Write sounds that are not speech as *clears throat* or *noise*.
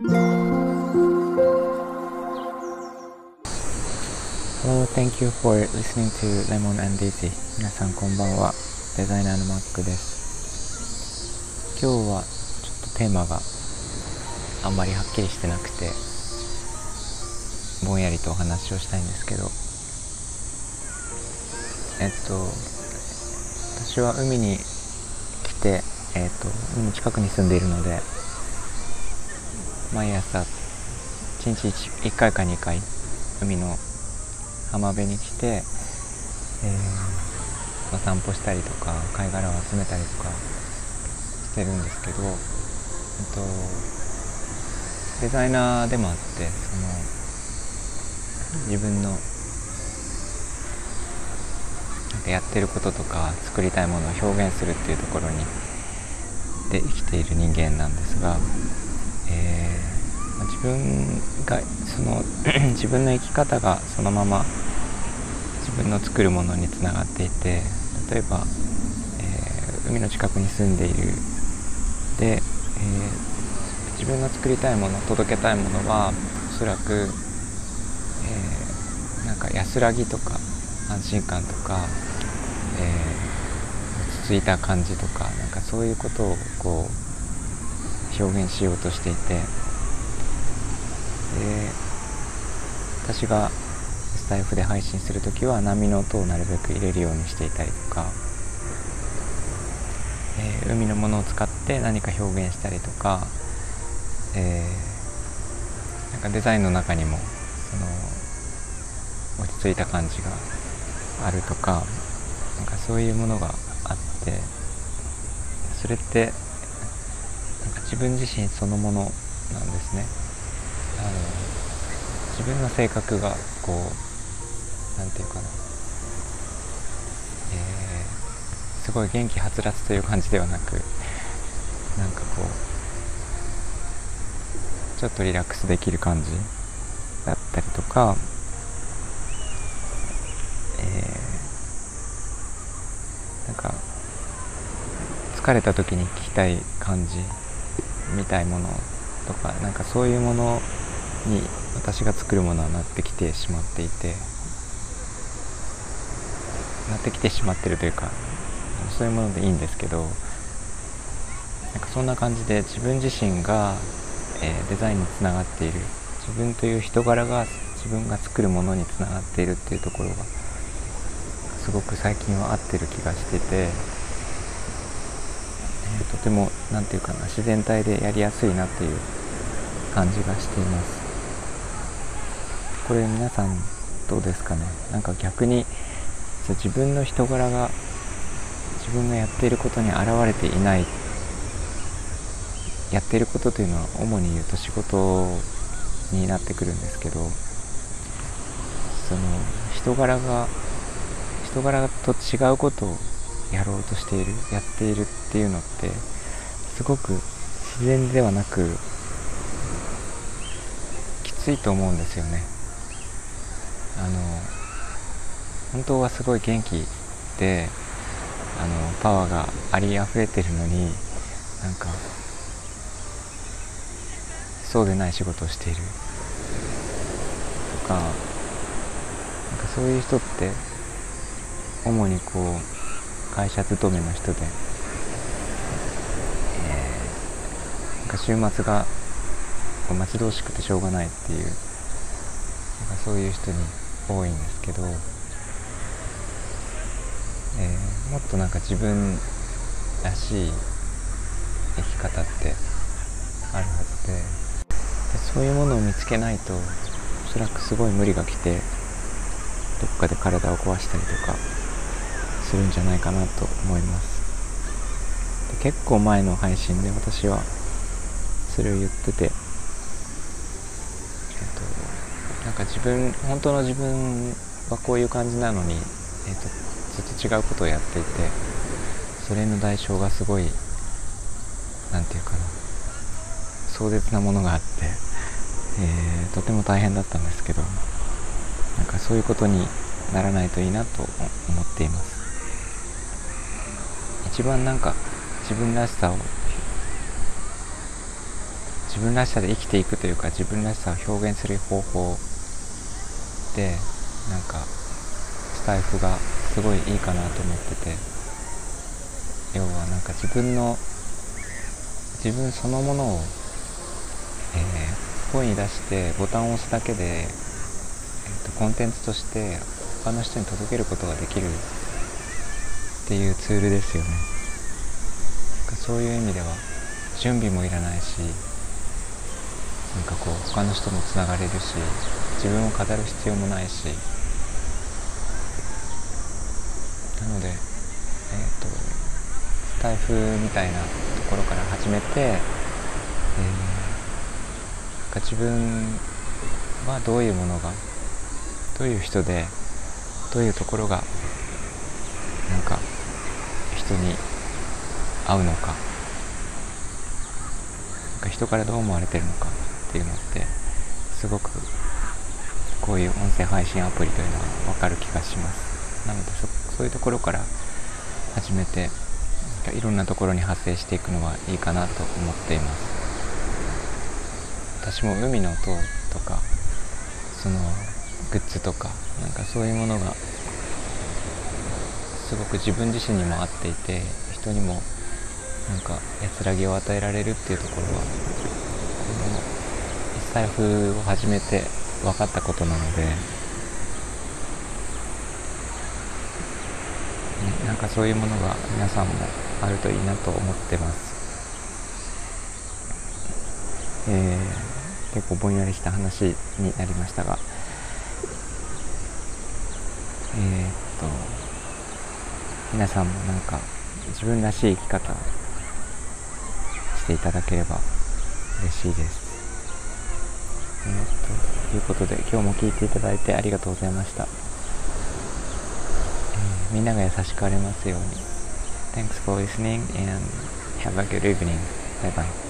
Hello, thank you for listening to Lemon and Daisy. 皆さんこんばんは。デザイナーのマックです。今日はちょっとテーマがあんまりはっきりしてなくてぼんやりとお話をしたいんですけど。えっと私は海に来てえっと海の近くに住んでいるので毎朝1日 1, 1回か2回海の浜辺に来て、えー、お散歩したりとか貝殻を集めたりとかしてるんですけど、えっと、デザイナーでもあってその自分のなんかやってることとか作りたいものを表現するっていうところにで生きている人間なんですが、えー自分がその *clears throat* 自分の生き方がそのまま自分の作るものにつながっていて例えば、えー、海の近くに住んでいる。で、えー、自分が作りたいもの届けたいものはおそらく、えー、なんか安らぎとか安心感とか、えー、落ち着いた感じとかなんかそういうことをこう表現しようとしていて私がスタイフで配信する時は波の音をなるべく入れるようにしていたりとか、えー、海のものを使って何か表現したりとか、えー、なんかデザインの中にもその落ち着いた感じがあるとかなんかそういうものがあってそれってなんか自分自身そのものなんですね。あの自分の性格がこう何て言うかな、えー、すごい元気はつらつという感じではなくなんかこうちょっとリラックスできる感じだったりとか、えー、なんか疲れた時に聞きたい感じみたいものとかなんかそういうものに私が作るものはなってきてしまっていてなってきてしまってるというかそういうものでいいんですけどなんかそんな感じで自分自身が、えー、デザインにつながっている自分という人柄が自分が作るものにつながっているっていうところがすごく最近は合ってる気がしてて、えー、とても何て言うかな自然体でやりやすいなっていう感じがしています。これ皆さんどうですかね？なんか逆に自分の人柄が自分がやっていることに現れていないやっていることというのは主に言うと仕事になってくるんですけどその人柄が人柄と違うことをやろうとしているやっているっていうのってすごく自然ではなくきついと思うんですよね。あの本当はすごい元気であのパワーがありあふれてるのになんかそうでない仕事をしている。とかなんかそういう人って主にこう会社勤めの人で、えー、なんか週末が待ち遠しくてしょうがないっていうなんかそういう人に多いんですけど、えー、もっとなんか自分らしい生き方ってあるはずででそういうものを見つけないとおそらくすごい無理が来てどっかで体を壊したりとかするんじゃないかなと思います。で結構前の配信で私はそれを言っててなんか自分本当の自分はこういう感じなのに、えーと、ずっと違うことをやっていてそれの代償がすごい何て言うかな壮絶なものがあって、えー、とても大変だったんですけどなんかそういうことにならないといいなと思っています。一番なんか自分らしさを自分らしさで生きていくというか自分らしさを表現する方法でなんかスタイフがすごいいいかなと思ってて。要はなんか自分の自分そのものを、えー、声に出してボタンを押すだけで、えーと、コンテンツとして他の人に届けることができるっていうツールですよね。そういう意味では準備もいらないしなんかこう他の人もつながれるし自分を語る必要もないし。なのでえっ、ー、とスタイフみたいなところから始めて、えー、自分はどういうものがどういう人でどういうところがなんか人に合うのか。なんか人からどう思われてるのか。っていうのってすごくこういう音声配信アプリというのは分かる気がします。なのでそういうところから始めていろんなところに発生していくのはいいかなと思っています。私も海の音とかそのグッズとかなんかそういうものがすごく自分自身にも合っていて人にもなんか安らぎを与えられるっていうところはこの財布を始めて分かったことなので、ね、なんかそういうものが皆さんもあるといいなと思ってます。えー、結構ぼんやりした話になりましたが、えー、っと、皆さんもなんか自分らしい生き方をしていただければ嬉しいです。と、いうことで今日も聞いていただいてありがとうございました。えー、みんなが優しくありますように。Thanks for listening and have a good evening. Bye bye.